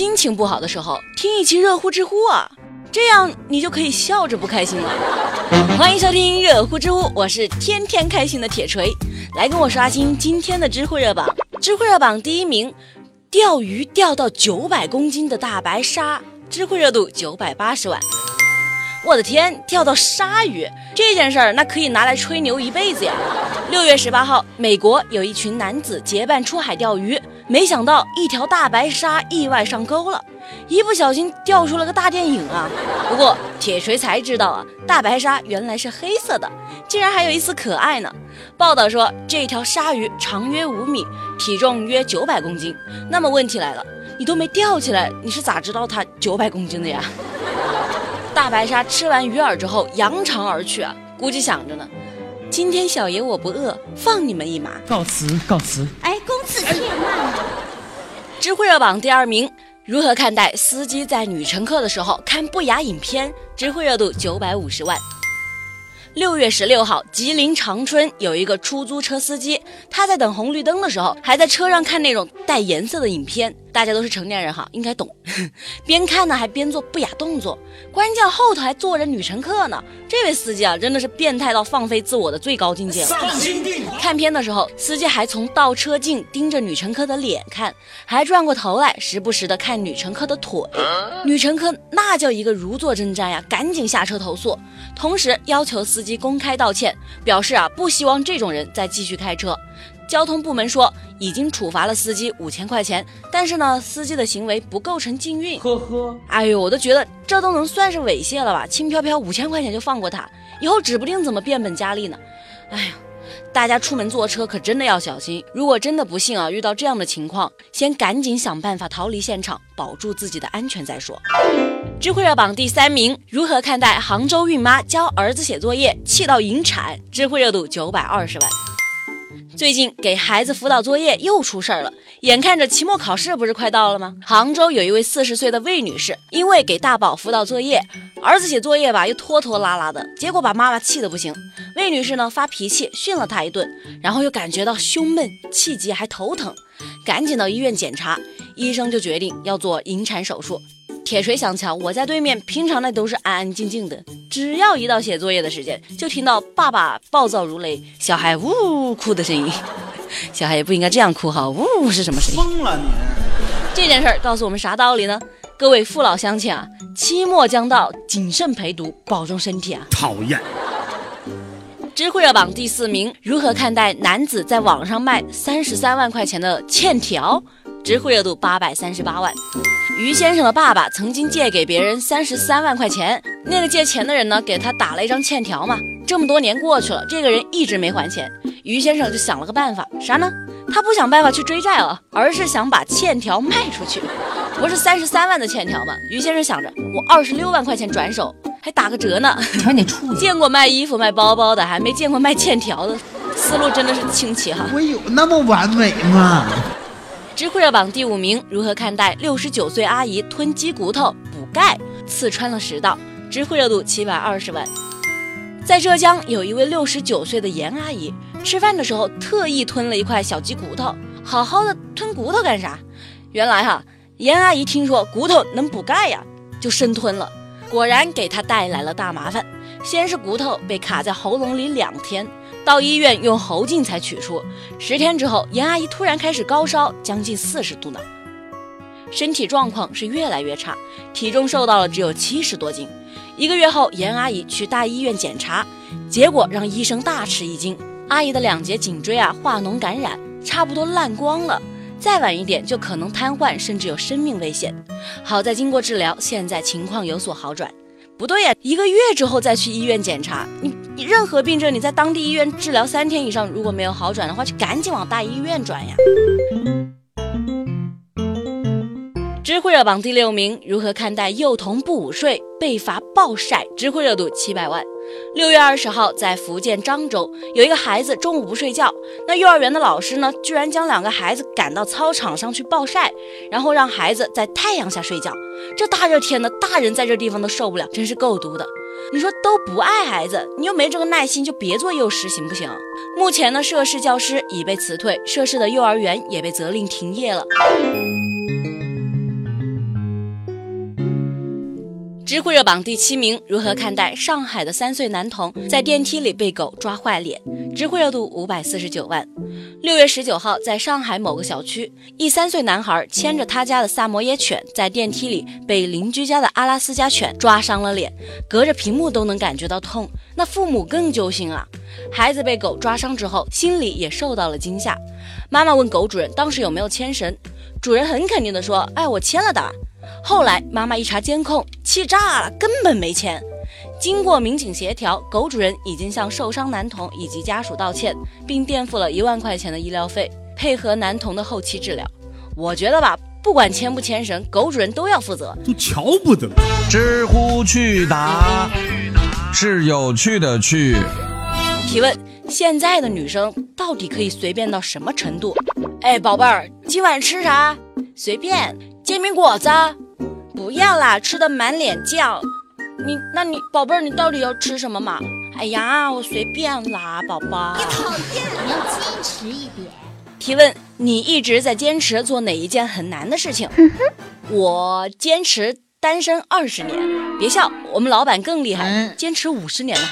心情不好的时候听一期热乎知乎啊，这样你就可以笑着不开心了。欢迎收听热乎知乎，我是天天开心的铁锤，来跟我刷新今天的知乎热榜。知乎热榜第一名，钓鱼钓到九百公斤的大白鲨，知乎热度九百八十万。我的天，钓到鲨鱼这件事儿，那可以拿来吹牛一辈子呀！六月十八号，美国有一群男子结伴出海钓鱼，没想到一条大白鲨意外上钩了，一不小心钓出了个大电影啊！不过铁锤才知道啊，大白鲨原来是黑色的，竟然还有一丝可爱呢。报道说，这条鲨鱼长约五米，体重约九百公斤。那么问题来了，你都没钓起来，你是咋知道它九百公斤的呀？大白鲨吃完鱼饵之后扬长而去啊，估计想着呢，今天小爷我不饿，放你们一马。告辞，告辞。哎，公子且慢。知乎热榜第二名，如何看待司机在女乘客的时候看不雅影片？知乎热度九百五十万。六月十六号，吉林长春有一个出租车司机，他在等红绿灯的时候，还在车上看那种带颜色的影片。大家都是成年人哈，应该懂。边看呢，还边做不雅动作，关键后头还坐着女乘客呢。这位司机啊，真的是变态到放飞自我的最高境界了。看片的时候，司机还从倒车镜盯着女乘客的脸看，还转过头来，时不时的看女乘客的腿。女乘客那叫一个如坐针毡呀，赶紧下车投诉，同时要求司机公开道歉，表示啊不希望这种人再继续开车。交通部门说已经处罚了司机五千块钱，但是呢，司机的行为不构成禁运。呵呵，哎呦，我都觉得这都能算是猥亵了吧？轻飘飘五千块钱就放过他，以后指不定怎么变本加厉呢。哎呀，大家出门坐车可真的要小心，如果真的不幸啊遇到这样的情况，先赶紧想办法逃离现场，保住自己的安全再说。知乎热榜第三名，如何看待杭州孕妈教儿子写作业气到引产？知乎热度九百二十万。最近给孩子辅导作业又出事儿了，眼看着期末考试不是快到了吗？杭州有一位四十岁的魏女士，因为给大宝辅导作业，儿子写作业吧又拖拖拉拉的，结果把妈妈气得不行。魏女士呢发脾气训了他一顿，然后又感觉到胸闷、气急还头疼，赶紧到医院检查，医生就决定要做引产手术。铁锤想瞧，我在对面，平常那都是安安静静的，只要一到写作业的时间，就听到爸爸暴躁如雷，小孩呜呜哭的声音。小孩也不应该这样哭哈，呜呜是什么声音？疯了你！这件事儿告诉我们啥道理呢？各位父老乡亲啊，期末将到，谨慎陪读，保重身体啊！讨厌。知乎热榜第四名，如何看待男子在网上卖三十三万块钱的欠条？知乎热度八百三十八万。于先生的爸爸曾经借给别人三十三万块钱，那个借钱的人呢，给他打了一张欠条嘛。这么多年过去了，这个人一直没还钱，于先生就想了个办法，啥呢？他不想办法去追债了，而是想把欠条卖出去。不是三十三万的欠条吗？于先生想着，我二十六万块钱转手，还打个折呢。瞧你处见过卖衣服卖包包的，还没见过卖欠条的，思路真的是清奇哈。我有那么完美吗？知乎热榜第五名，如何看待六十九岁阿姨吞鸡骨头补钙，刺穿了食道？知乎热度七百二十万。在浙江，有一位六十九岁的严阿姨，吃饭的时候特意吞了一块小鸡骨头，好好的吞骨头干啥？原来哈，严阿姨听说骨头能补钙呀，就生吞了，果然给她带来了大麻烦。先是骨头被卡在喉咙里两天。到医院用喉镜才取出。十天之后，严阿姨突然开始高烧，将近四十度呢，身体状况是越来越差，体重瘦到了只有七十多斤。一个月后，严阿姨去大医院检查，结果让医生大吃一惊：阿姨的两节颈椎啊化脓感染，差不多烂光了，再晚一点就可能瘫痪，甚至有生命危险。好在经过治疗，现在情况有所好转。不对呀，一个月之后再去医院检查，你你任何病症，你在当地医院治疗三天以上，如果没有好转的话，就赶紧往大医院转呀。知乎热榜第六名，如何看待幼童不午睡被罚暴晒？知乎热度七百万。六月二十号，在福建漳州，有一个孩子中午不睡觉，那幼儿园的老师呢，居然将两个孩子赶到操场上去暴晒，然后让孩子在太阳下睡觉。这大热天的，大人在这地方都受不了，真是够毒的。你说都不爱孩子，你又没这个耐心，就别做幼师，行不行？目前呢，涉事教师已被辞退，涉事的幼儿园也被责令停业了。知乎热榜第七名，如何看待上海的三岁男童在电梯里被狗抓坏脸？知乎热度五百四十九万。六月十九号，在上海某个小区，一三岁男孩牵着他家的萨摩耶犬在电梯里被邻居家的阿拉斯加犬抓伤了脸，隔着屏幕都能感觉到痛。那父母更揪心了，孩子被狗抓伤之后，心里也受到了惊吓。妈妈问狗主人当时有没有牵绳，主人很肯定的说：“哎，我牵了的。”后来妈妈一查监控，气炸了，根本没钱。经过民警协调，狗主人已经向受伤男童以及家属道歉，并垫付了一万块钱的医疗费，配合男童的后期治疗。我觉得吧，不管牵不牵绳，狗主人都要负责。都瞧不得。知乎去答是有趣的去。提问：现在的女生到底可以随便到什么程度？哎，宝贝儿，今晚吃啥？随便，煎饼果子。不要啦，吃的满脸酱。你，那你宝贝儿，你到底要吃什么嘛？哎呀，我随便啦，宝宝。你讨厌，你要矜持一点。提问：你一直在坚持做哪一件很难的事情？我坚持单身二十年。别笑，我们老板更厉害，坚持五十年了。